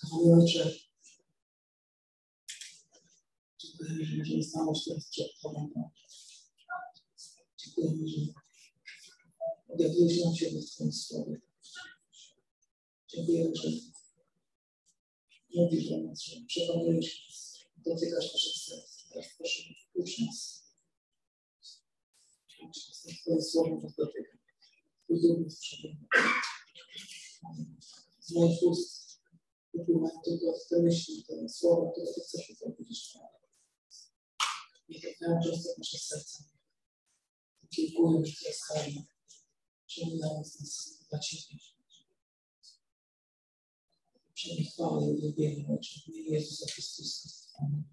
Kochany że możemy stanąć teraz przed Tobą. Dziękujemy, że objawiłeś nam Ciebie w Twoim słowie. Dziękujemy, że mówisz do nas, że przekonujesz dotykasz naszych serc. Teraz proszę, ucz nas. Twoje słowo nas dotyka. Z moich ust wypływają tylko te myśli, te słowa, które Ty chcesz powiedzieć. Trafiają często w nasze serca. Kiełkują ich troskami, przemijając nas dla Ciebie. Przyjmij chwałę i uwielbienie Ojcze w imieniu Jezusa Chrystusa. Amen.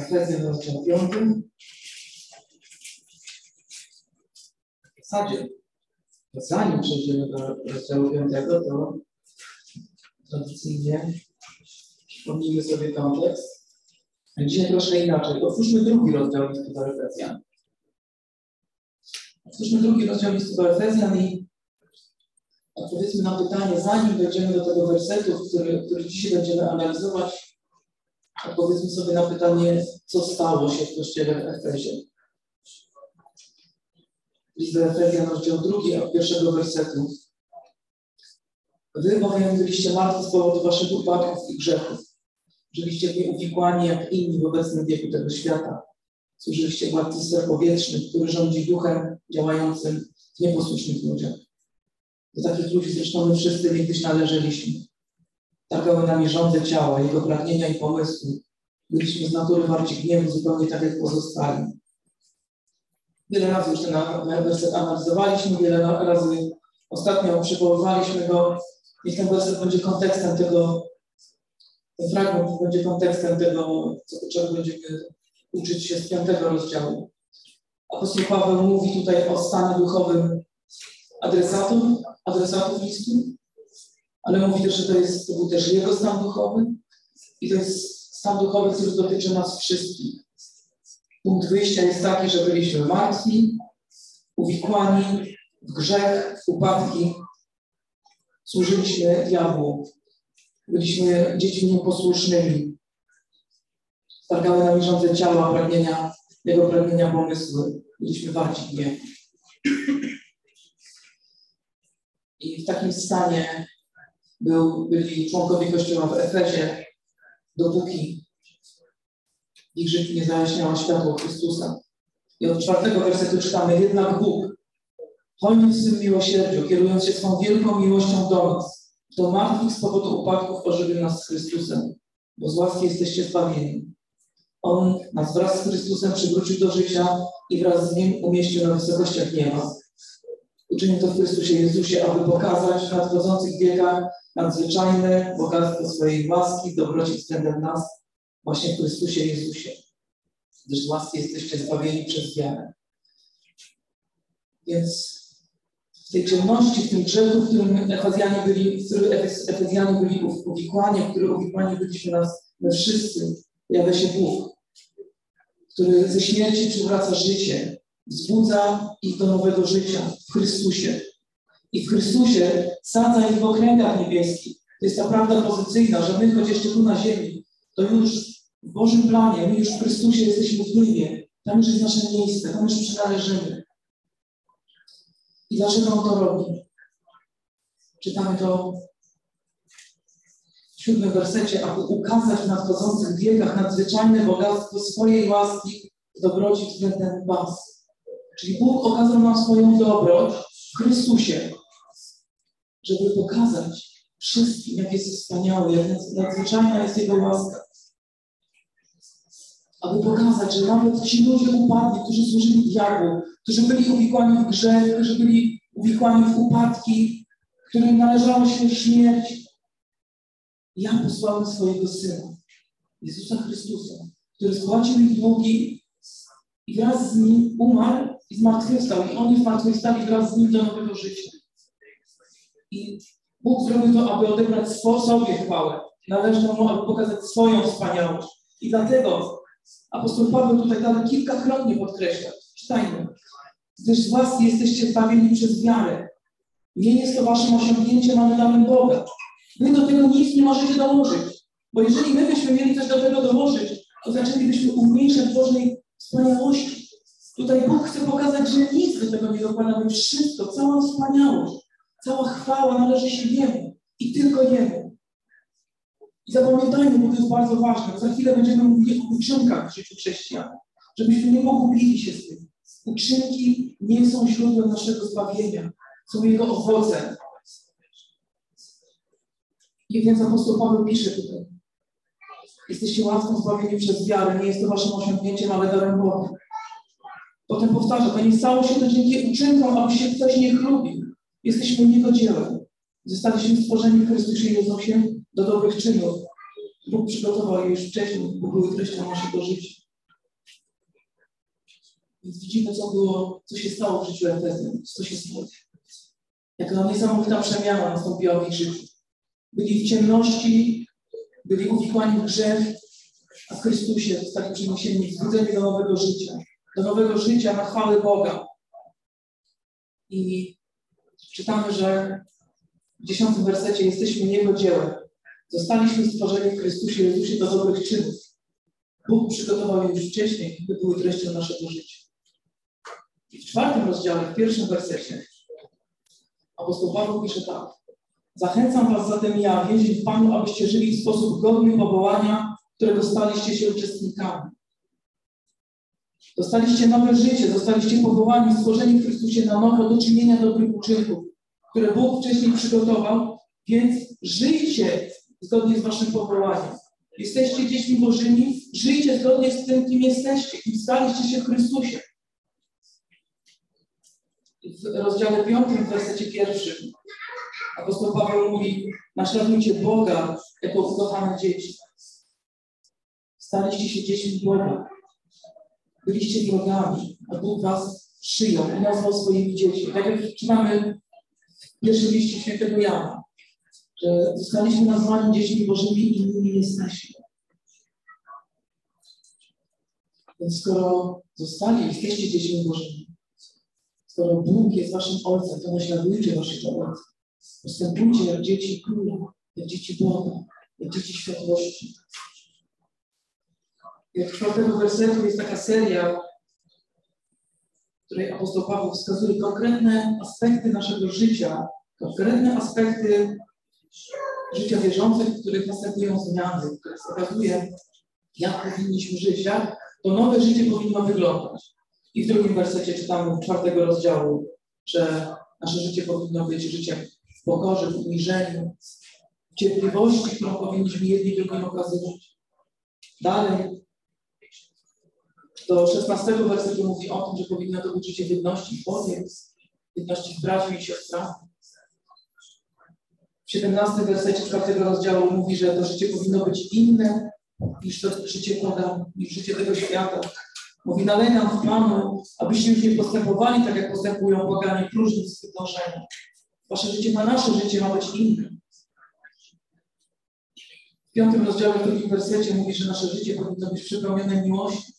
Efezjan rozdział 5. W zasadzie, zanim przejdziemy do rozdziału 5, to tradycyjnie przypomnijmy sobie kontekst. Dzisiaj troszkę inaczej. Otwórzmy drugi rozdział listu do Efezjan. Otwórzmy drugi rozdział listu do Efezjan i odpowiedzmy na pytanie, zanim dojdziemy do tego wersetu, który, który dzisiaj będziemy analizować, odpowiedzmy sobie na pytanie, co stało się w kościele w Efezie. List Efezjan, rozdział drugi, od pierwszego wersetu. Wy bowiem byliście martwi z powodu waszych upadków i grzechów. Żyliście w jak inni w obecnym wieku tego świata. Służyliście władcy serwowietrznym, który rządzi duchem działającym w nieposłusznych ludziach. Do takich ludzi zresztą my wszyscy niegdyś należeliśmy. Targały nami rządze ciała, jego pragnienia i pomysły. Byliśmy z natury warci gniewu, zupełnie tak jak pozostali. Wiele razy już ten werset analizowaliśmy, wiele razy ostatnio przywoływaliśmy go. Niech ten werset będzie kontekstem tego, ten fragment będzie kontekstem tego, co, czego będziemy uczyć się z piątego rozdziału. Apostoł Paweł mówi tutaj o stanie duchowym adresatów, adresatów listu, ale mówi też, że to, jest, to był też jego stan duchowy i to jest stan duchowy, który dotyczy nas wszystkich. Punkt wyjścia jest taki, że byliśmy martwi, uwikłani w grzech, w upadki, służyliśmy diabłu, byliśmy dziećmi nieposłusznymi, stargały nami rządze ciała, pragnienia, jego pragnienia, pomysły, byliśmy warci gniewu. I w takim stanie był, byli członkowie Kościoła w Efezie, dopóki ich życiu nie zajaśniało światło Chrystusa. I od czwartego wersetu czytamy, jednak Bóg, hojny w swym miłosierdziu, kierując się swą wielką miłością do nas, do martwych z powodu upadków ożywił nas z Chrystusem, bo z łaski jesteście zbawieni. On nas wraz z Chrystusem przywrócił do życia i wraz z Nim umieścił na wysokościach nieba. Uczynił to w Chrystusie Jezusie, aby pokazać w nadchodzących wiekach nadzwyczajne bogactwo swojej łaski, dobroci względem nas, właśnie w Chrystusie Jezusie. Gdyż z łaski jesteście zbawieni przez wiarę. Więc w tej ciemności, w tym grzechu, w którym Efezjanie byli, w którym Efezjanie byli uwikłani, w którym uwikłani byliśmy nas, my wszyscy, pojawia się Bóg, który ze śmierci przywraca życie, wzbudza ich do nowego życia w Chrystusie. I w Chrystusie sadza ich w okręgach niebieskich. To jest ta prawda pozycyjna, że my, choć jeszcze tu na ziemi, to już w Bożym planie, my już w Chrystusie jesteśmy w niebie. Tam już jest nasze miejsce, tam już przynależymy. I dlaczego on to robi? Czytamy to w siódmym wersecie, aby ukazać w nadchodzących wiekach nadzwyczajne bogactwo swojej łaski, dobroci względem Was. Czyli Bóg okazał nam swoją dobroć w Chrystusie, żeby pokazać wszystkim, jak jest wspaniały, jak nadzwyczajna jest Jego łaska. Aby pokazać, że nawet ci ludzie upadli, którzy służyli diabłu, którzy byli uwikłani w grzech, którzy byli uwikłani w upadki, którym należała się śmierć, ja posłałem swojego Syna, Jezusa Chrystusa, który spłacił ich długi i wraz z Nim umarł i zmartwychwstał. I On zmartwychwstał i wraz z Nim do nowego życia. I Bóg zrobił to, aby odebrać sobie chwałę. Należną Mu, aby pokazać swoją wspaniałość. I dlatego apostoł Paweł tutaj dalej kilkakrotnie podkreśla. Czytajmy. Gdyż z łaski jesteście zbawieni przez wiarę. Nie jest to waszym osiągnięciem, ale darem Boga. Wy do tego nic nie możecie dołożyć. Bo jeżeli my byśmy mieli coś do tego dołożyć, to zaczęlibyśmy umniejszać Bożej wspaniałości. Tutaj Bóg chce pokazać, że nic do tego nie dokładamy. Wszystko, cała wspaniałość, cała chwała należy się Jemu i tylko Jemu. I zapamiętajmy, bo to jest bardzo ważne, bo za chwilę będziemy mówili o uczynkach w życiu chrześcijan, żebyśmy nie pogubili się z tym. Uczynki nie są źródłem naszego zbawienia, są jego owocem. I więc apostoł Paweł pisze tutaj. Jesteście łaską zbawieni przez wiarę, nie jest to waszym osiągnięciem, ale darem Boga. Potem powtarza, to nie stało się to dzięki uczynkom, aby się ktoś nie chlubił. Jesteśmy Jego dziełem. Zostaliśmy stworzeni w Chrystusie Jezusie do dobrych czynów. Bóg przygotował je już wcześniej, bo były treścią naszego życia. Więc widzimy, co było, co się stało w życiu Efezjan, co się stało. Jaka niesamowita przemiana nastąpiła w ich życiu. Byli w ciemności, byli uwikłani w grzech, a w Chrystusie zostali przyniesieni wzbudzeni do nowego życia. Do nowego życia na chwałę Boga. I czytamy, że w dziesiątym wersecie jesteśmy Jego dziełem. Zostaliśmy stworzeni w Chrystusie Jezusie do dobrych czynów. Bóg przygotował je już wcześniej, by były treścią naszego życia. I w czwartym rozdziale, w pierwszym wersecie, apostoł Paweł pisze tak. Zachęcam was zatem ja, więzień w Panu, abyście żyli w sposób godny powołania, którego staliście się uczestnikami. Dostaliście nowe życie, zostaliście powołani, stworzeni w Chrystusie na nowo do czynienia dobrych uczynków, które Bóg wcześniej przygotował, więc żyjcie zgodnie z waszym powołaniem. Jesteście dziećmi Bożymi, żyjcie zgodnie z tym, kim jesteście i staliście się w Chrystusie. W rozdziale 5, w wersecie pierwszym, apostoł Paweł mówi, naśladujcie Boga jako ukochane dzieci. Staliście się dziećmi Boga. Byliście wrogami, a Bóg was przyjął i nazwał swoimi dziećmi. Tak jak czytamy w pierwszym liście świętego Jana, że zostaliśmy nazwani dziećmi Bożymi i nimi jesteśmy. Więc skoro zostali, jesteście dziećmi Bożymi, skoro Bóg jest waszym Ojcem, to naśladujcie waszego Ojca. Postępujcie jak dzieci Króla, jak dzieci Boga, jak dzieci światłości. Jak w czwartego wersetu jest taka seria, w której apostoł Paweł wskazuje konkretne aspekty naszego życia, konkretne aspekty życia wierzących, w których następują zmiany, które wskazuje, jak powinniśmy żyć, jak to nowe życie powinno wyglądać. I w drugim wersecie czytamy czwartego rozdziału, że nasze życie powinno być życiem w pokorze, w uniżeniu, w cierpliwości, którą powinniśmy jedni drugim okazywać. Dalej do 16 wersetu mówi o tym, że powinno to być życie jedności w Bogu, jedności w braciu i siostrach. W 17 wersecie czwartego rozdziału mówi, że to życie powinno być inne niż to życie Boga, niż życie tego świata. Mówi, nalegam w Panu, abyście już nie postępowali tak, jak postępują bogami próżni z dążenia. Wasze życie ma nasze życie, ma być inne. W piątym rozdziale, w drugim wersecie mówi, że nasze życie powinno być przepełnione miłością.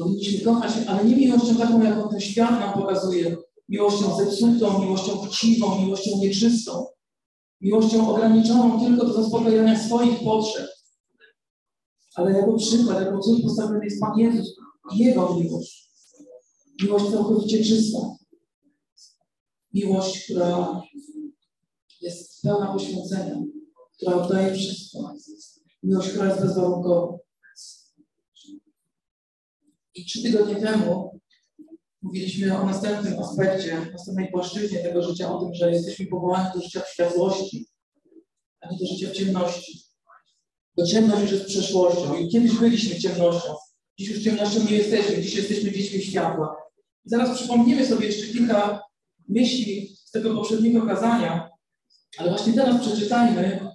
Powinniśmy kochać, ale nie miłością taką, jaką ten świat nam pokazuje. Miłością zepsutą, miłością chciwą, miłością nieczystą. Miłością ograniczoną tylko do zaspokojenia swoich potrzeb. Ale jako przykład, jako cud postawiony jest Pan Jezus i Jego miłość. Miłość całkowicie czysta. Miłość, która jest pełna poświęcenia, która oddaje wszystko. Miłość, która jest bezwarunkowa. I trzy tygodnie temu mówiliśmy o następnym aspekcie, następnej płaszczyźnie tego życia, o tym, że jesteśmy powołani do życia w światłości, a nie do życia w ciemności. Bo ciemność już jest przeszłością i kiedyś byliśmy ciemnością. Dziś już ciemnością nie jesteśmy, dziś jesteśmy dziećmi światła. I zaraz przypomnimy sobie jeszcze kilka myśli z tego poprzedniego kazania, ale właśnie teraz przeczytajmy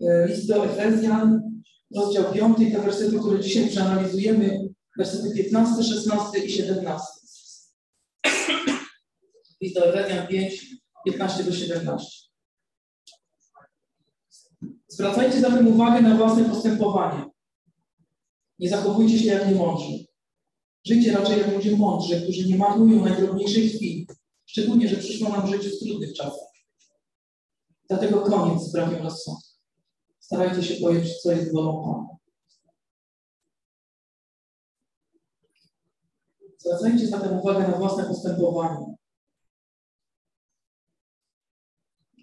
e, list do Efezjan, rozdział 5, te wersety, które dzisiaj przeanalizujemy, wersety 15, 16 i 17. List do Efezjan 5, 15 do 17. Zwracajcie zatem uwagę na własne postępowanie. Nie zachowujcie się jak niemądrzy. Żyjcie raczej jak ludzie mądrzy, którzy nie marnują najdrobniejszej chwili. Szczególnie, że przyszło nam żyć w trudnych czasach. Dlatego koniec z brakiem rozsądku. Starajcie się pojąć, co jest wolą Pana. Zwracajcie zatem uwagę na własne postępowanie.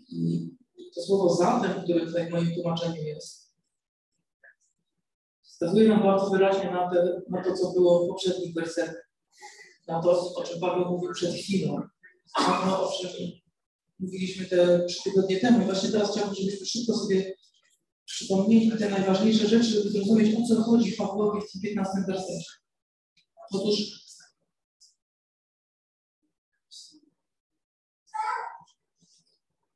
I to słowo zatem, które tutaj w moim tłumaczeniu jest, wskazuje nam bardzo wyraźnie na, te, na to, co było w poprzednich wersetach. Na to, o czym Paweł mówił przed chwilą. Mówiliśmy te trzy tygodnie temu. I właśnie teraz chciałbym, żebyśmy szybko sobie przypomnieli te najważniejsze rzeczy, żeby zrozumieć, o co chodzi Pawłowi w tym 15 wersecie. Otóż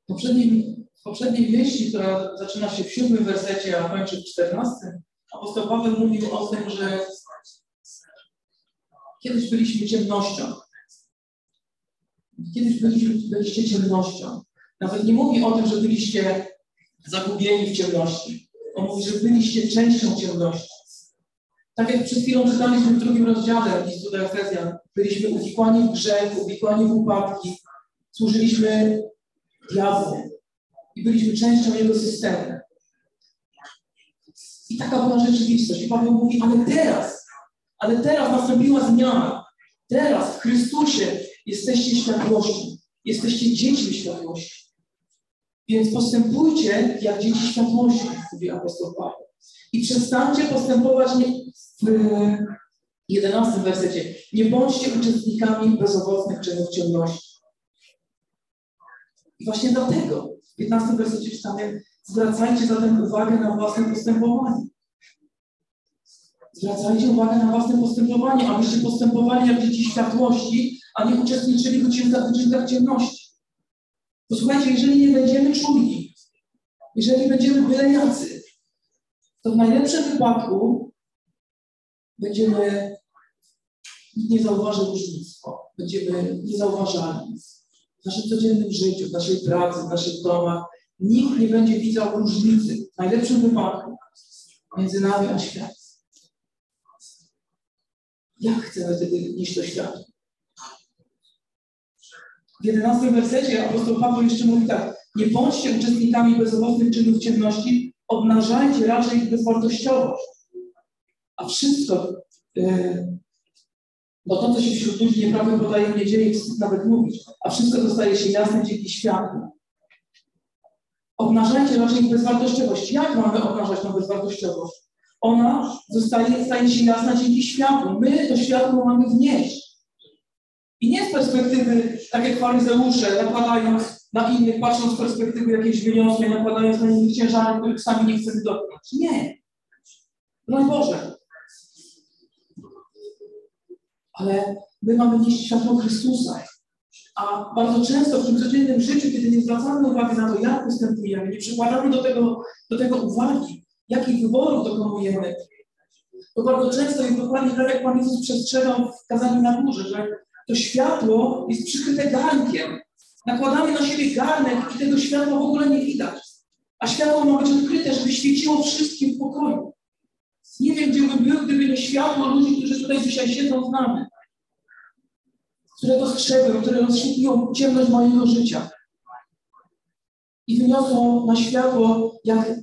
w poprzedniej, w poprzedniej wieści, która zaczyna się w siódmym wersecie, a kończy w czternastym, apostoł Paweł mówił o tym, że kiedyś byliśmy ciemnością. Kiedyś byliśmy, byliście ciemnością. Nawet nie mówi o tym, że byliście zagubieni w ciemności. On mówi, że byliście częścią ciemności. Tak jak przed chwilą czytaliśmy w drugim rozdziale listu do Efezjan, byliśmy uwikłani w grzech, uwikłani w upadki, służyliśmy diabłu i byliśmy częścią jego systemu. I taka była rzeczywistość. I Paweł mówi, ale teraz, ale teraz nastąpiła zmiana. Teraz w Chrystusie jesteście światłością. Jesteście dziećmi światłości. Więc postępujcie jak dzieci światłości, mówi apostoł Paweł. I przestańcie postępować nie, w jedenastym wersecie. Nie bądźcie uczestnikami bezowocnych czynów ciemności. I właśnie dlatego w 15 wersecie czytamy zwracajcie zatem uwagę na własne postępowanie. Zwracajcie uwagę na własne postępowanie, abyście postępowali jak dzieci światłości, a nie uczestniczyli w uczynkach ciemności. Posłuchajcie, jeżeli nie będziemy czuli, jeżeli będziemy byle jacy, to w najlepszym wypadku będziemy nie zauważyć różnictwo, będziemy niezauważalni w naszym codziennym życiu, w naszej pracy, w naszych domach. Nikt nie będzie widział różnicy w najlepszym wypadku między nami a światem. Jak chcemy wtedy nieść to światło? W 11 wersecie apostoł Paweł jeszcze mówi tak, nie bądźcie uczestnikami bezowocnych czynów ciemności, obnażajcie raczej ich bezwartościowość. A wszystko, yy, to, co się wśród ludzi nieprawym podaje nie dzieje, wstyd nawet mówić, a wszystko zostaje się jasne dzięki światłu. Obnażajcie raczej bezwartościowość. Jak mamy obnażać tą bezwartościowość? Ona zostaje, staje się jasna dzięki światłu. My to światło mamy wnieść. I nie z perspektywy, tak jak faryzeusze, nakładając na innych, patrząc z perspektywy jakiejś wyniosłej, nakładając na innych ciężary, których sami nie chcemy dotknąć. Nie. Broń Boże. Ale my mamy nieść światło Chrystusa. A bardzo często w tym codziennym życiu, kiedy nie zwracamy uwagi na to, jak postępujemy, nie przykładamy do tego, do tego uwagi, jakich wyborów dokonujemy, to bardzo często jest dokładnie tak, jak Pan Jezus przestrzegał w kazaniu na górze, że to światło jest przykryte garnkiem. Nakładamy na siebie garnek i tego światła w ogóle nie widać. A światło ma być odkryte, żeby świeciło wszystkim w pokoju. Nie wiem, gdzie bym był, gdyby nie światło ludzi, którzy tutaj dzisiaj siedzą z nami. Które dostrzegą, które rozświetlią ciemność mojego życia. I wyniosą na światło, jak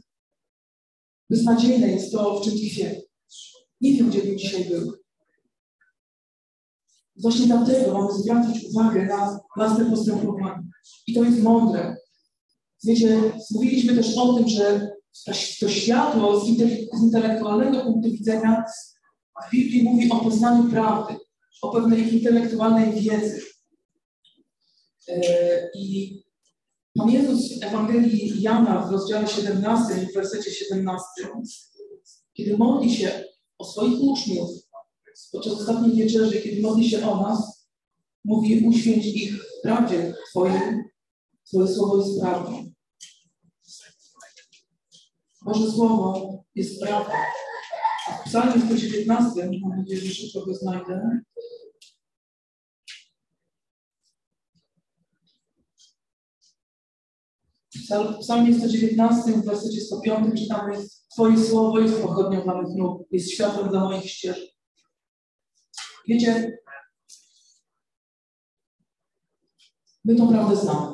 beznadziejne jest to, w czym tkwię. Nie wiem, gdzie bym dzisiaj był. Właśnie dlatego mamy zwracać uwagę na własne postępowanie. I to jest mądre. Wiecie, mówiliśmy też o tym, że to światło z, intelektualnego punktu widzenia w Biblii mówi o poznaniu prawdy, o pewnej intelektualnej wiedzy. E, I Pan Jezus w Ewangelii Jana w rozdziale 17, w wersecie 17, kiedy modli się o swoich uczniów, podczas ostatniej wieczerzy, kiedy modli się o nas, mówi uświęć ich w prawdzie Twoim, Twoje słowo jest prawdą. Boże Słowo jest prawdą. W psalmie 119, mam nadzieję, że szybko go znajdę, W psalmie 119, w wersecie 105 czytamy Twoje słowo jest pochodnią moich nóg, jest światłem dla moich ścieżek. Wiecie, my tą prawdę znamy.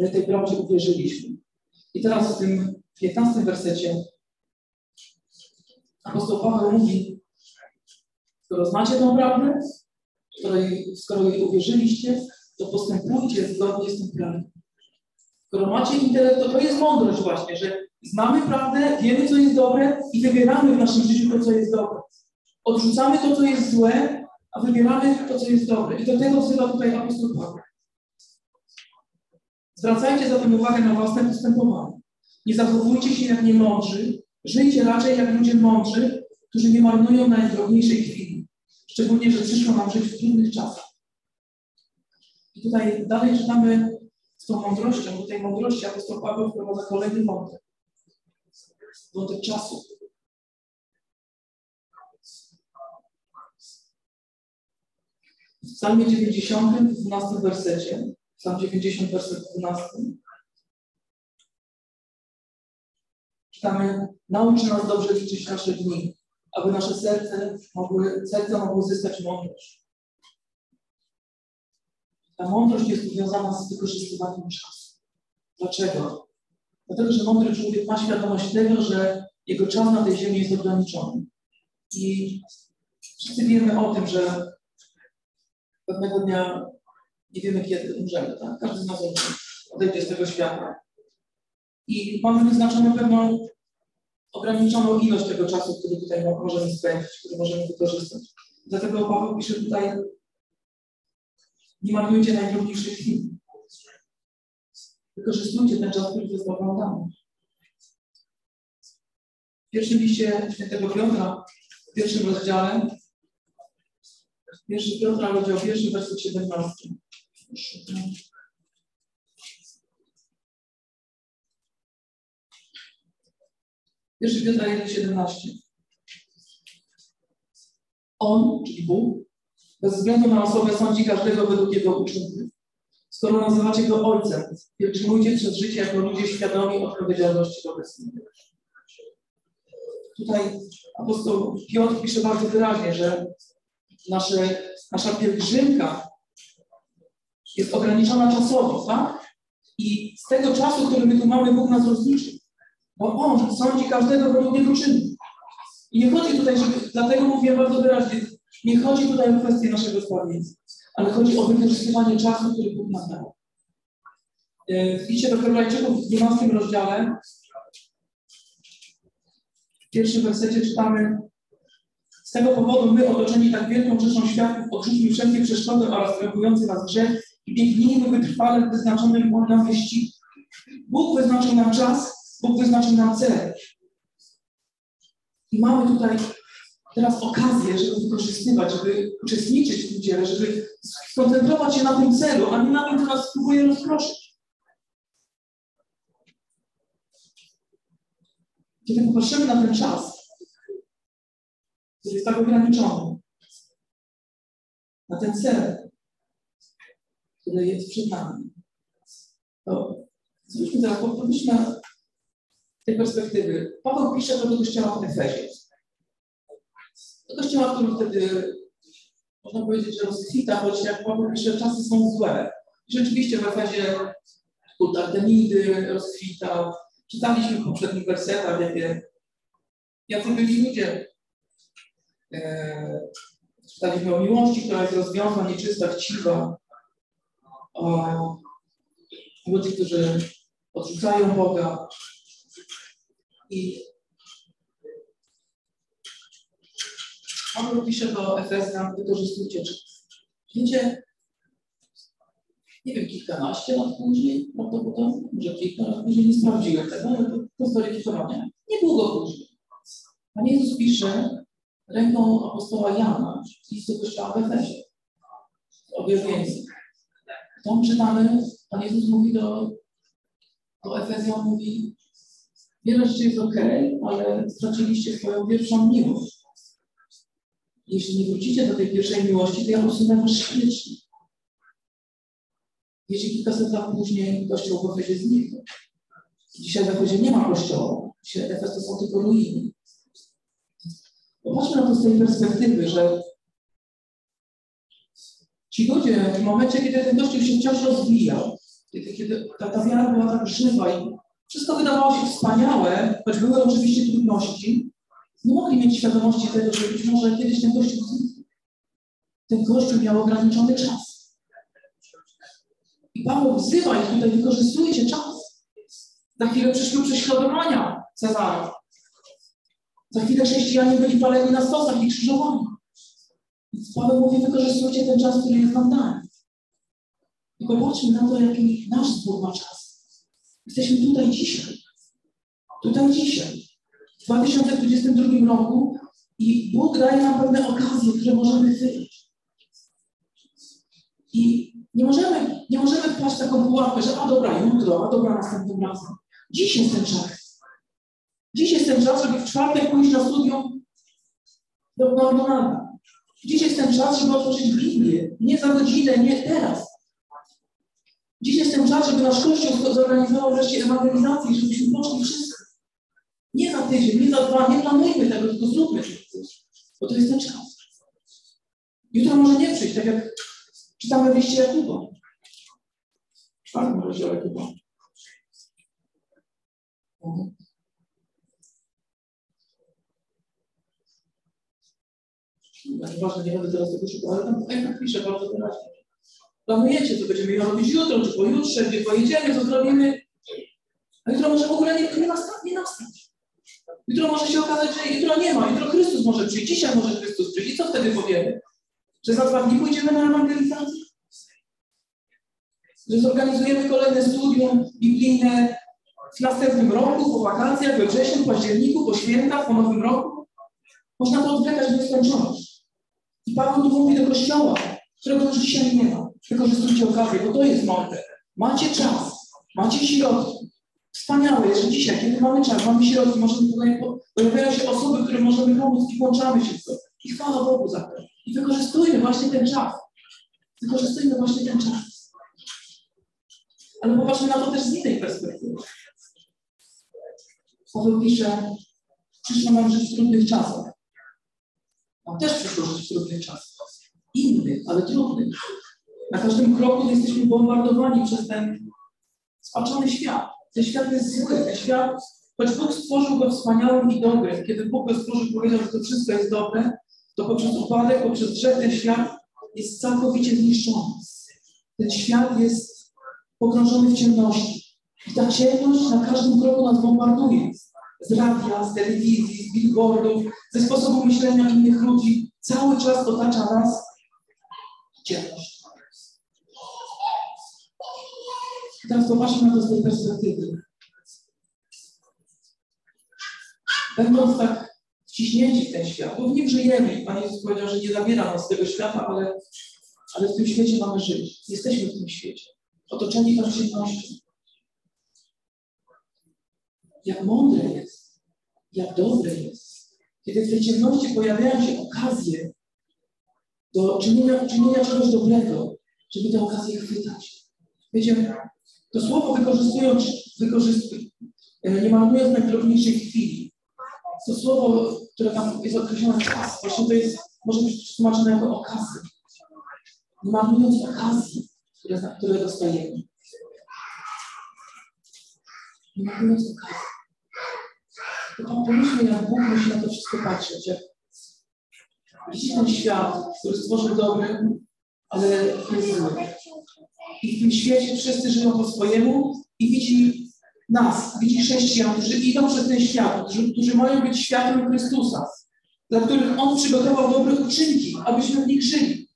My tej prawdzie uwierzyliśmy. I teraz w tym 15 wersecie apostoł Paweł mówi, skoro znacie tą prawdę, skoro jej uwierzyliście, to postępujcie zgodnie z tą prawdą. Skoro macie to to jest mądrość właśnie, że znamy prawdę, wiemy, co jest dobre i wybieramy w naszym życiu to, co jest dobre. Odrzucamy to, co jest złe, a wybieramy to, co jest dobre. I do tego wzywa tutaj apostoł Paweł. Zwracajcie zatem uwagę na własne postępowanie. Nie zachowujcie się jak niemądrzy, żyjcie raczej jak ludzie mądrzy, którzy nie marnują najdrobniejszej chwili. Szczególnie, że przyszło nam żyć w trudnych czasach. I tutaj dalej czytamy z tą mądrością, do tej mądrości apostoł Paweł wprowadza kolejny wątek. Wątek czasu. W psalmie 90, w 12 wersecie, psalm 90, werset 12, czytamy, naucz nas dobrze liczyć nasze dni, aby nasze serce mogły, serca mogły zyskać mądrość. Ta mądrość jest związana z wykorzystywaniem czasu. Dlaczego? Dlatego, że mądry człowiek ma świadomość tego, że jego czas na tej ziemi jest ograniczony. I wszyscy wiemy o tym, że pewnego dnia nie wiemy, kiedy umrzemy. Tak? Każdy z nas odejdzie z tego świata. I mamy wyznaczoną pewną ograniczoną ilość tego czasu, który tutaj możemy spędzić, który możemy wykorzystać. Dlatego Paweł pisze tutaj, nie marnujcie najdrobniejszych chwil. Wykorzystujcie ten czas, który został wam dany. W pierwszym liście świętego Piotra, w pierwszym rozdziale, pierwszy Piotra, rozdział pierwszy, werset 17. Pierwszy Piotra 1,17. On, czyli Bóg, bez względu na osobę sądzi każdego według jego uczynku. Skoro nazywacie go ojcem, pielgrzymujcie przez życie jako ludzie świadomi odpowiedzialności wobec niego. Tutaj apostoł Piotr pisze bardzo wyraźnie, że nasze, nasza pielgrzymka jest ograniczona czasowo, tak? I z tego czasu, który my tu mamy, Bóg nas rozliczy. Bo On sądzi każdego według jego czynu. I nie chodzi tutaj, żeby, dlatego mówię bardzo wyraźnie, nie chodzi tutaj o kwestię naszego zbawienia, ale chodzi o wykorzystywanie czasu, który Bóg nam dał. E, w liście do Hebrajczyków w 12 rozdziale, w pierwszym wersecie czytamy z tego powodu my, otoczeni tak wielką rzeszą światów, odrzućmy wszelkie przeszkody oraz krępujący nas grzech i biegnijmy wytrwale w wyznaczonym nam wyścigu. Bóg wyznaczył nam czas, Bóg wyznaczył nam cel. I mamy tutaj teraz okazję, żeby wykorzystywać, żeby uczestniczyć w tym dziele, żeby skoncentrować się na tym celu, a nie na tym, co nas próbuje rozproszyć. Kiedy popatrzymy na ten czas, który jest tak ograniczony, na ten cel, który jest przed nami, to zwróćmy teraz, pomyślmy tej perspektywy. Paweł pisze do kościoła w Efezie. Do kościoła, który wtedy, można powiedzieć, że rozkwita, choć jak pisze, czasy są złe. I rzeczywiście w Efezie kult Artemidy rozkwitał. Czytaliśmy w poprzednich wersetach, jakie, jacy byli ludzie. E, czytaliśmy o miłości, która jest rozwiązana, nieczysta, chciwa. O ludzi, którzy odrzucają Boga, i on pisze do Efezjan, wykorzystujcie. Wiecie, nie wiem, kilkanaście lat później, prawdopodobnie, może kilka lat później, nie sprawdziłem tego, ale to, to zweryfikowanie. Niedługo później. Pan Jezus pisze ręką apostoła Jana z listu kościoła w Efezie. Objawienie. Tam czytamy, Pan Jezus mówi do, do Efezjan, mówi, Wiele rzeczy jest ok, ale straciliście swoją pierwszą miłość. Jeśli nie wrócicie do tej pierwszej miłości, to ja usunę wasz świecznik. Wiecie, kilkaset lat później kościół w Efezie zniknął. Dzisiaj w Efezie nie ma kościoła. Dzisiaj Efes to są tylko ruiny. Popatrzmy na to z tej perspektywy, że Ci ludzie w momencie, kiedy ten Kościół się wciąż rozwijał, kiedy, kiedy ta, ta wiara była tak żywa i wszystko wydawało się wspaniałe, choć były oczywiście trudności, nie mogli mieć świadomości tego, że być może kiedyś ten Kościół zniknie. Ten Kościół miał ograniczony czas. I Paweł wzywa ich tutaj, wykorzystujcie czas. Za chwilę przyszły prześladowania Cezara. Za chwilę chrześcijanie byli paleni na stosach i krzyżowani. Więc Paweł mówi, wykorzystujcie ten czas, który jest wam dany. I popatrzmy na to, jaki nasz zbór ma czas. Jesteśmy tutaj dzisiaj. Tutaj dzisiaj. W 2022 roku i Bóg daje nam pewne okazje, które możemy chwycić. I nie możemy, nie możemy wpaść w taką pułapkę, że a dobra, jutro, a dobra, następnym razem. Dziś jest ten czas. Dziś jest ten czas, żeby w czwartek pójść na studium do McDonalda. Dziś jest ten czas, żeby otworzyć Biblię. Nie za godzinę, nie teraz. Dziś jest ten czas, żeby nasz Kościół zorganizował wreszcie ewangelizację, żebyśmy poszli wszyscy. Nie za tydzień, nie za dwa, nie planujmy tego, tylko zróbmy to. Bo to jest ten czas. Jutro może nie przyjść, tak jak czytamy w liście Jakuba. W czwartym rozdziale Jakuba. Nieważne, nie będę teraz tego szukał, ale tam jak pisze bardzo wyraźnie. Planujecie, co będziemy robić jutro, czy pojutrze, gdzie pojedziemy, co zrobimy. A jutro może w ogóle nie, nie, nastać, nie nastać. Jutro może się okazać, że jutro nie ma, jutro Chrystus może przyjść, dzisiaj może Chrystus przyjść. I co wtedy powiemy? Że za dwa dni pójdziemy na ewangelizację? Że zorganizujemy kolejne studium biblijne w następnym roku, po wakacjach, we wrześniu, październiku, po świętach, po nowym roku? Można to odwlekać w nieskończoność. I Paweł tu mówi do Kościoła, którego już dzisiaj nie ma. Wykorzystujcie okazję, bo to jest mądre. Macie czas, macie środki. Wspaniałe że dzisiaj, kiedy mamy czas, mamy środki, możemy pojawiają się osoby, które możemy pomóc i włączamy się w to. I chwała Bogu za to. I wykorzystujmy właśnie ten czas. Wykorzystujmy właśnie ten czas. Ale popatrzmy na to też z innej perspektywy. Paweł pisze, przyszło nam żyć w trudnych czasach. Nam też przyszło żyć w trudnych czasach. Innych, ale trudnych. Na każdym kroku jesteśmy bombardowani przez ten spaczony świat. Ten świat jest zły. Świat, choć Bóg stworzył go wspaniałym i dobrym, kiedy Bóg go stworzył, powiedział, że to wszystko jest dobre, to poprzez upadek, poprzez grzech ten świat jest całkowicie zniszczony. Ten świat jest pogrążony w ciemności. I ta ciemność na każdym kroku nas bombarduje. Z radia, z telewizji, z billboardów, ze sposobu myślenia innych ludzi. Cały czas otacza nas ciemność. I teraz popatrzmy na to z tej perspektywy. Będąc tak wciśnięci w ten świat, bo w nim żyjemy. Pan Jezus powiedział, że nie zabiera nas z tego świata, ale, ale w tym świecie mamy żyć. Jesteśmy w tym świecie. Otoczeni tą ciemnością. Jak mądre jest, jak dobre jest, kiedy w tej ciemności pojawiają się okazje do czynienia, czynienia czegoś dobrego, żeby te okazje chwytać. Wiecie, to słowo wykorzystując, wykorzystując nie marnując najdrobniejszej chwili. To słowo, które tam jest określone czas, właśnie to jest, może być tłumaczone jako okazję. Nie marnując okazji, które, które dostajemy. Nie marnując okazji. Tam pomyślmy, jak Bóg musi na to wszystko patrzeć. Jak widzi ten świat, który stworzył dobry, ale jest zły. I w tym świecie wszyscy żyją po swojemu i widzi nas, widzi chrześcijan, którzy idą przez ten świat, którzy, którzy mają być światłem Chrystusa, dla których On przygotował dobre uczynki, abyśmy w nich żyli.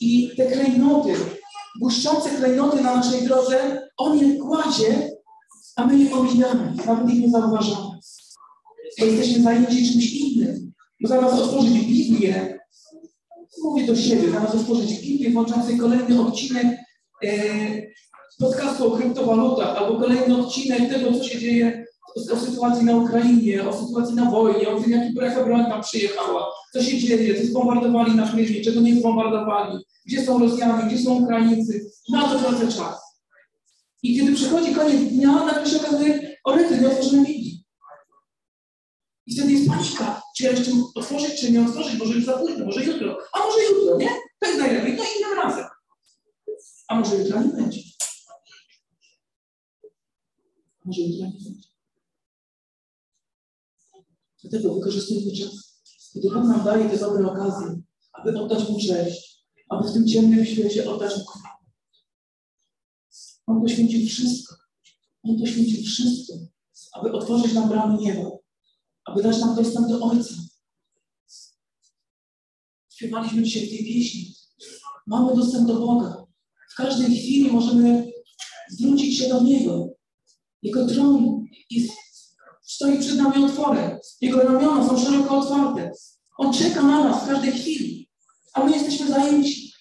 I te klejnoty, błyszczące klejnoty na naszej drodze, On je kładzie, a my je omijamy, nawet ich nie zauważamy. Bo jesteśmy zajęci czymś innym. Bo zamiast otworzyć Biblię, mówię do siebie, zamiast otworzyć Biblię, włączającej kolejny odcinek e, podcastu o kryptowalutach, albo kolejny odcinek tego, co się dzieje o, o sytuacji na Ukrainie, o sytuacji na wojnie, o tym, jaki brecha broń tam przyjechała, co się dzieje, co zbombardowali na Krymie, czego nie zbombardowali, gdzie są Rosjanie, gdzie są Ukraińcy. Na to tracę czas. I kiedy przychodzi koniec dnia, nagle się okazuje, o rety, nie otworzymy Biblii. I wtedy jest panika. Czy ja jeszcze otworzyć, czy nie otworzyć? Może już za późno, może jutro. A może jutro, nie? To jest najlepiej, no innym razem. A może jutro nie będzie. Może jutro nie będzie. Dlatego wykorzystujmy czas. Kiedy Bóg nam daje te dobre okazje, aby oddać Mu cześć, aby w tym ciemnym świecie oddać Mu chwałę. On poświęcił wszystko. On poświęcił wszystko, aby otworzyć nam bramy nieba, aby dać nam dostęp do Ojca. Śpiewaliśmy dzisiaj w tej pieśni. Mamy dostęp do Boga. W każdej chwili możemy zwrócić się do Niego. Jego tron jest, stoi przed nami otworem. Jego ramiona są szeroko otwarte. On czeka na nas w każdej chwili, a my jesteśmy zajęci.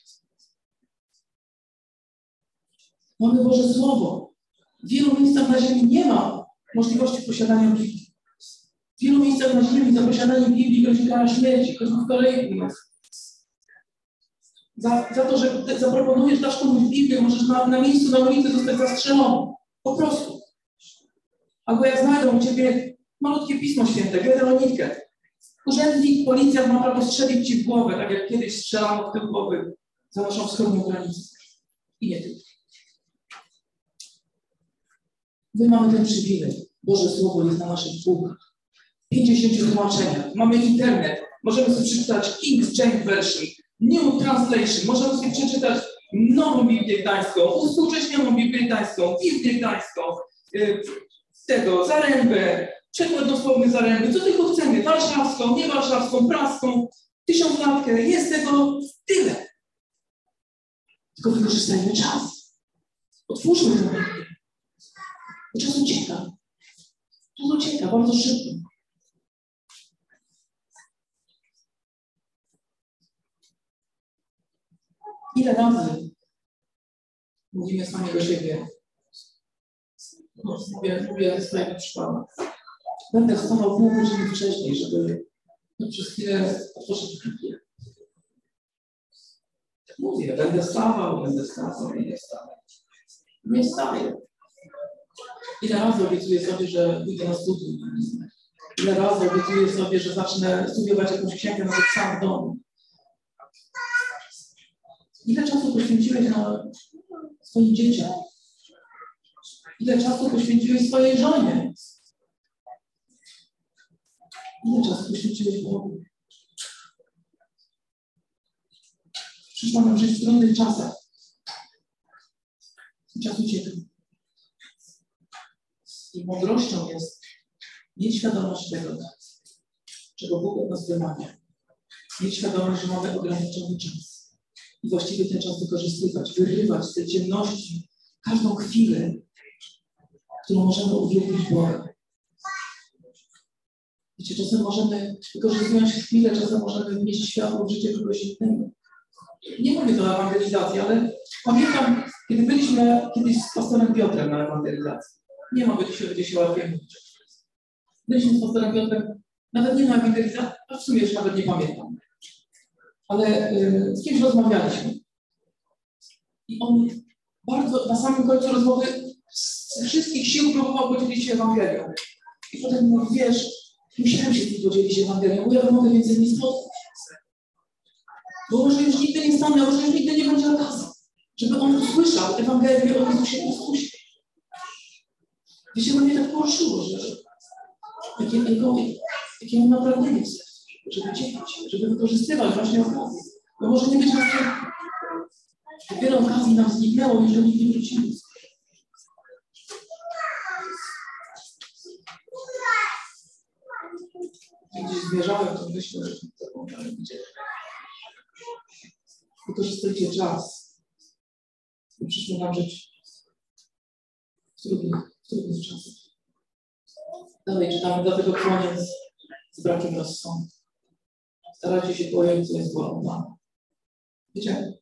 Mamy Boże Słowo. W wielu miejscach na ziemi nie ma możliwości posiadania Biblii. W wielu miejscach na ziemi za posiadanie Biblii grozi kara śmierci, ktoś w kolejku jest. Za, za to, że zaproponujesz, dasz komuś Biblię, możesz na, na miejscu na ulicy zostać zastrzelony. Po prostu. Albo jak znajdą u Ciebie malutkie Pismo Święte, Gedeonitkę. Urzędnik, policjant ma prawo strzelić Ci w głowę, tak jak kiedyś strzelano w tył głowy za naszą wschodnią granicę. I nie tylko. My mamy ten przywilej. Boże Słowo jest na naszych półkach. 50 tłumaczeniach. Mamy internet. Możemy sobie przeczytać King's James Version, New Translation. Możemy sobie przeczytać nową Biblię Gdańską, uspółcześnioną Biblię Gdańską, Biblię Gdańską, yy, tego, Zarębę, przekład dosłowny Zaręby, co tylko chcemy, warszawską, nie warszawską, praską, tysiąclatkę. Jest tego tyle. Tylko wykorzystajmy czas. Otwórzmy Biblię. Czas ucieka. Czas ucieka bardzo szybko. Ile razy mówimy sami do siebie, no, mówię, mówię ze swojego przykładu. Będę wstawał pół godziny wcześniej, żeby przez chwilę otworzyć Biblię. Mówię, będę wstawał, będę wstawał, będę wstawał. Nie wstaję. Ile razy obiecuję sobie, że pójdę na studium. Ile razy obiecuję sobie, że zacznę studiować jakąś księgę nawet sam w domu. Ile czasu poświęciłeś na swoim dzieciom? Ile czasu poświęciłeś swojej żonie? Ile czasu poświęciłeś Bogu? Przyszło nam żyć w trudnych czasach. Czas ucieka. I mądrością jest mieć świadomość tego, czego Bóg od nas wymaga. Mieć świadomość, że mamy ograniczony czas. I właściwie ten czas wykorzystywać, wyrywać z tej ciemności każdą chwilę, którą możemy uwielbić Boga. Wiecie, czasem możemy, wykorzystując chwilę, czasem możemy wnieść światło w życie kogoś innego. Nie mówię to o ewangelizacji, ale pamiętam, kiedy byliśmy kiedyś z pastorem Piotrem na ewangelizacji. Nie ma dzisiaj, gdzie się łapiemy. Byliśmy z pastorem Piotrem, nawet nie na ewangelizacji, a w sumie już nawet nie pamiętam. Ale y, z kimś rozmawialiśmy. I on bardzo na samym końcu rozmowy z wszystkich sił próbował podzielić się Ewangelią. I potem mówi, wiesz, musiałem się nim podzielić Ewangelią, bo ja mogę więcej nie spotkać. Bo może już nigdy nie stanę, może już nigdy nie będzie okazji, żeby on usłyszał Ewangelię o Jezusie Chrystusie. Wiecie, mnie tak poruszyło, że jakie, jakie, on naprawdę jest, żeby dzielić, żeby wykorzystywać właśnie okazję. Bo może nie być następny. Wiele okazji nam zniknęło i do nich nie wrócimy. Gdzieś zmierzałem to myślę, że zapomniałem gdzie. Wykorzystujcie czas. I przyszło nam żyć w trudnych, w trudnych czasach. Dalej czytamy, dlatego koniec z brakiem rozsądku. Starajcie się pojąć, co jest wolą Pana. Wiecie,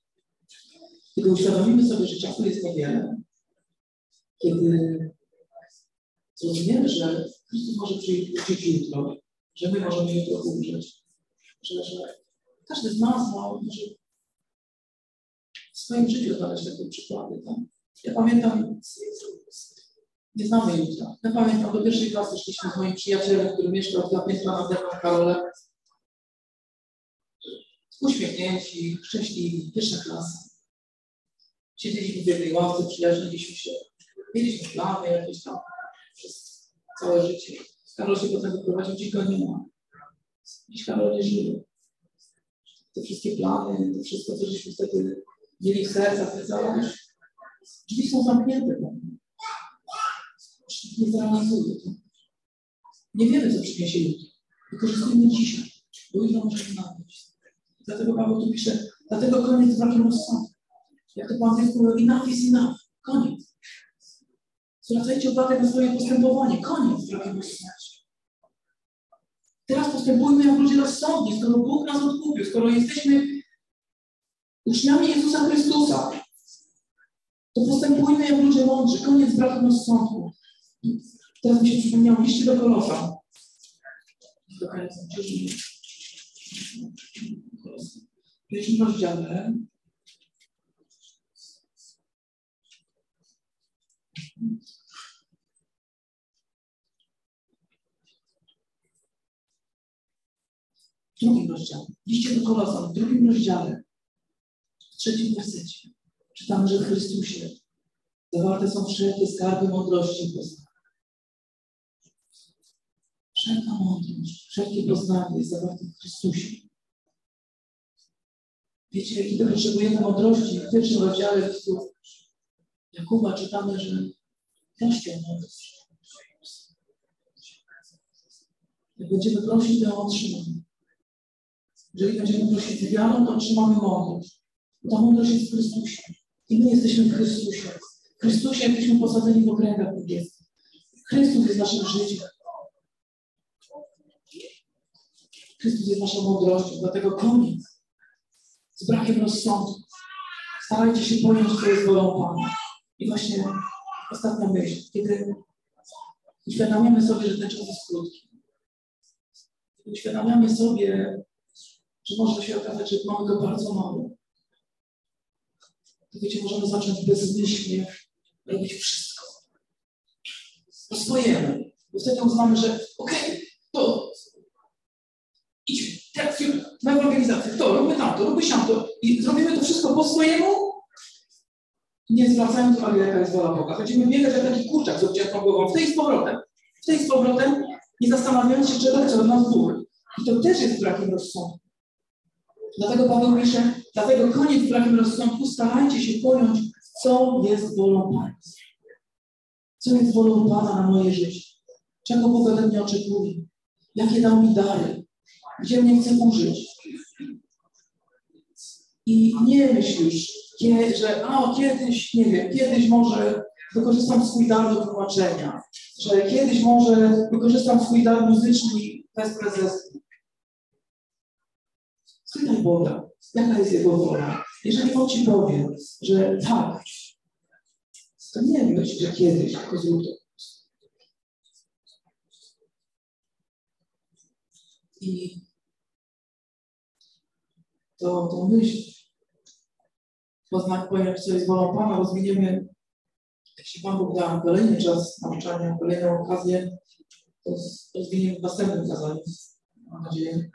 kiedy uświadomimy sobie, że czasu jest niewiele, kiedy zrozumiemy, że Chrystus może przyjść jutro, że my możemy jutro umrzeć, że, że każdy z nas ma, może w swoim życiu znaleźć takie przykłady. Tak? Ja pamiętam, nie znamy jutra. Ja pamiętam, do pierwszej klasy szliśmy z moim przyjacielem, który mieszkał dwa piętra nade mną, Karolem. Uśmiechnięci, szczęśliwi, pierwsza klasa. Siedzieliśmy w jednej ławce, przyjaźniliśmy się, mieliśmy plany jakieś tam przez całe życie. Karol się potem wyprowadził, dziś go nie ma. Dziś Karol nie żyje. Te wszystkie plany, to wszystko, co żeśmy wtedy mieli w sercach, te całe drzwi są zamknięte. Nie zrealizuje to. Nie wiemy, co przyniesie jutro. Wykorzystujmy dzisiaj, bo jutro możemy nadejść. Dlatego Paweł tu pisze, dlatego koniec brakiem rozsądku. Jak to po angielsku mówi, enough is enough. Koniec. Zwracajcie uwagę na swoje postępowanie. Koniec brakiem rozsądku. Teraz postępujmy jak ludzie rozsądni, skoro Bóg nas odkupił, skoro jesteśmy uczniami Jezusa Chrystusa, to postępujmy jak ludzie mądrzy. Koniec brakiem rozsądku. Teraz mi się przypomniało liście do Kolosa. Do końca, w pierwszym rozdziale w drugim rozdziale, liście do Kolosa, w drugim rozdziale, w trzecim wersecie, czytamy, że w Chrystusie zawarte są wszelkie skarby mądrości i poznania. Wszelka mądrość, wszelkie poznanie jest zawarte w Chrystusie. Wiecie, kiedy potrzebujemy mądrości, w pierwszym rozdziale listu Jakuba czytamy, że proście o mądrość. Jak będziemy prosić, to otrzymamy. Jeżeli będziemy prosić wiarą, to otrzymamy mądrość. Bo ta mądrość jest w Chrystusie. I my jesteśmy w Chrystusie. W Chrystusie jesteśmy posadzeni w okręgach niebieskich. Chrystus jest naszym życiem. Chrystus jest naszą mądrością, dlatego koniec z brakiem rozsądku. Starajcie się pojąć, co jest wolą Pana. I właśnie ostatnia myśl, kiedy uświadamiamy sobie, że ten czas jest krótki. Kiedy uświadamiamy sobie, że może się okazać, że mamy go bardzo mało. To wiecie, możemy zacząć bezmyślnie robić wszystko. Po swojemu. Bo wtedy uznamy, że okej, okay, teraz na organizację, to, róbmy tamto, róbmy siamto i zrobimy to wszystko po swojemu, nie zwracając uwagi, jaka jest wola Boga. Będziemy biegać jak taki kurczak z obciętą głową, w tej z powrotem, w tej z powrotem, nie zastanawiając się, czego chce od nas Bóg. I to też jest brakiem rozsądku. Dlatego Paweł pisze, dlatego koniec brakiem rozsądku, starajcie się pojąć, co jest wolą Pana. Co jest wolą Pana na moje życie? Czego Bóg ode mnie oczekuje? Jakie dał mi dary? Gdzie mnie chce użyć? I nie myślisz, że a, kiedyś, nie wiem, kiedyś może wykorzystam swój dar do tłumaczenia, że kiedyś może wykorzystam swój dar muzyczny bez prezesu. Spytaj Boga, jaka jest Jego wola. Jeżeli On Ci powie, że tak, to nie myśl, że kiedyś, tylko zrób to. I to, to myśl poznać, pojąć, co jest wolą Pana, rozwiniemy, jeśli Pan Bóg da kolejny czas nauczania, kolejną okazję, to rozwiniemy w następnym kazaniu, mam nadzieję.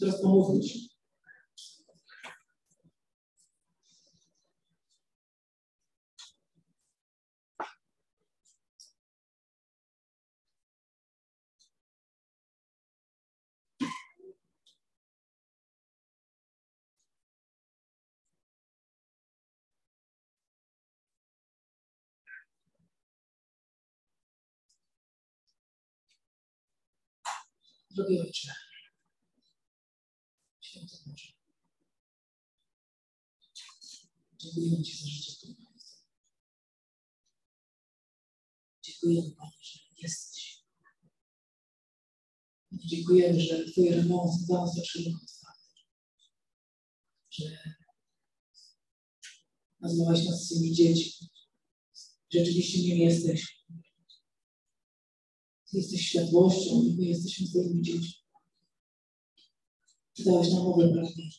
Teraz pomówmy Ci. Drogi Ojcze, Święty Boże, dziękujemy Ci za życie tym miejscu. Dziękujemy Panie, że jesteś. Dziękujemy, że Twoje ramiona są dla nas tak szeroko. Że nazwałeś nas swymi dziećmi. Rzeczywiście nim jesteś. Ty jesteś światłością i my jesteśmy Twoimi dziećmi. Ty dałeś nam nowe pragnienie.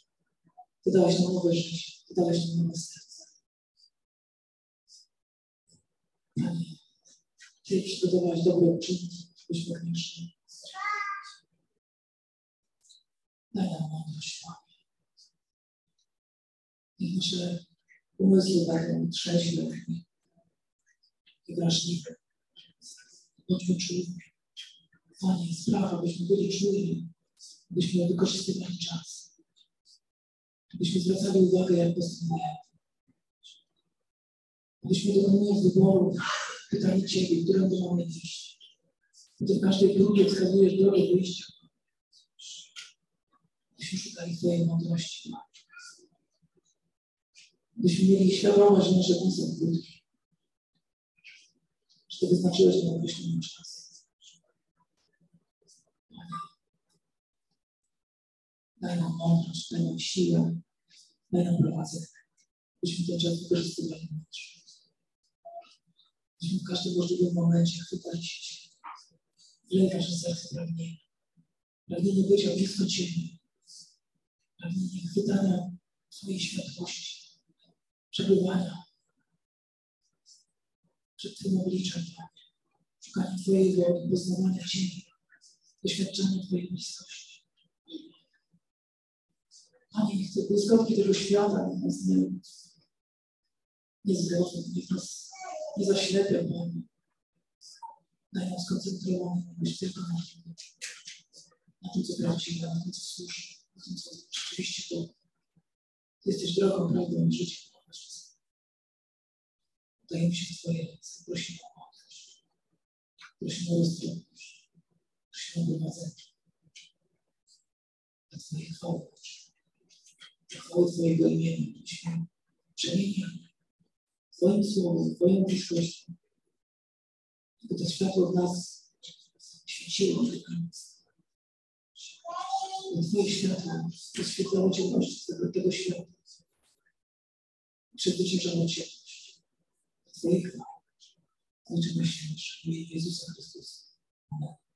Ty dałeś nam nowe życie. Ty dałeś nam nowe serce. Panie, Ty przygotowałeś dobre uczynki, byśmy grzeszyli. Daj nam mądrość, Panie. Niech nasze umysły będą trzeźwe i wrażliwe. Bądźmy czujni. Panie, sprawa, byśmy byli czujni, byśmy wykorzystywali czas. Byśmy zwracali uwagę, jak postępujemy. Byśmy dokonując wyboru pytali Ciebie, którędy mamy iść. Ty w każdej próbie wskazujesz drogę wyjścia. Byśmy szukali Twojej mądrości. Byśmy mieli świadomość, że nasze są krótkie. Ty wyznaczyłeś nam określony czas. Daj nam mądrość, daj nam siłę, daj nam prowadzenie. Byśmy ten czas wykorzystywali mądrze. Byśmy w każdym możliwym momencie chwytali się. Wlej nasze serce pragnienie. Pragnienie bycia blisko Ciebie. Pragnienie chwytania Twojej światłości. Przebywania przed Twoim obliczem, Szukania Twojej woli, poznawania Ciebie. Doświadczania Twojej bliskości. Panie, niech te błyskotki tego świata nas nie, nie zgodzą, niech nas nie zaślepią, Panie. Daj nam skoncentrowany być tylko na na tym, co prawdziwe, na tym, co słuszne, na tym, co rzeczywiście to. Jesteś drogą, prawdą i życiem. Dajemy się w Twoje ręce. Prosimy o mądrość. Prosimy o roztropność. Prosimy o prowadzenie. Dla Twojej chwały. Twojego imienia. Byśmy przemieniani Twoim słowem, Twoją bliskością. By to światło w nas świeciło w. By Twoje światło oświetlało ciemności tego, tego świata. Przezwyciężało ciemność. Twojej chwały. Ojcze Najświętszy, w imieniu Jezusa Chrystusa. Amen.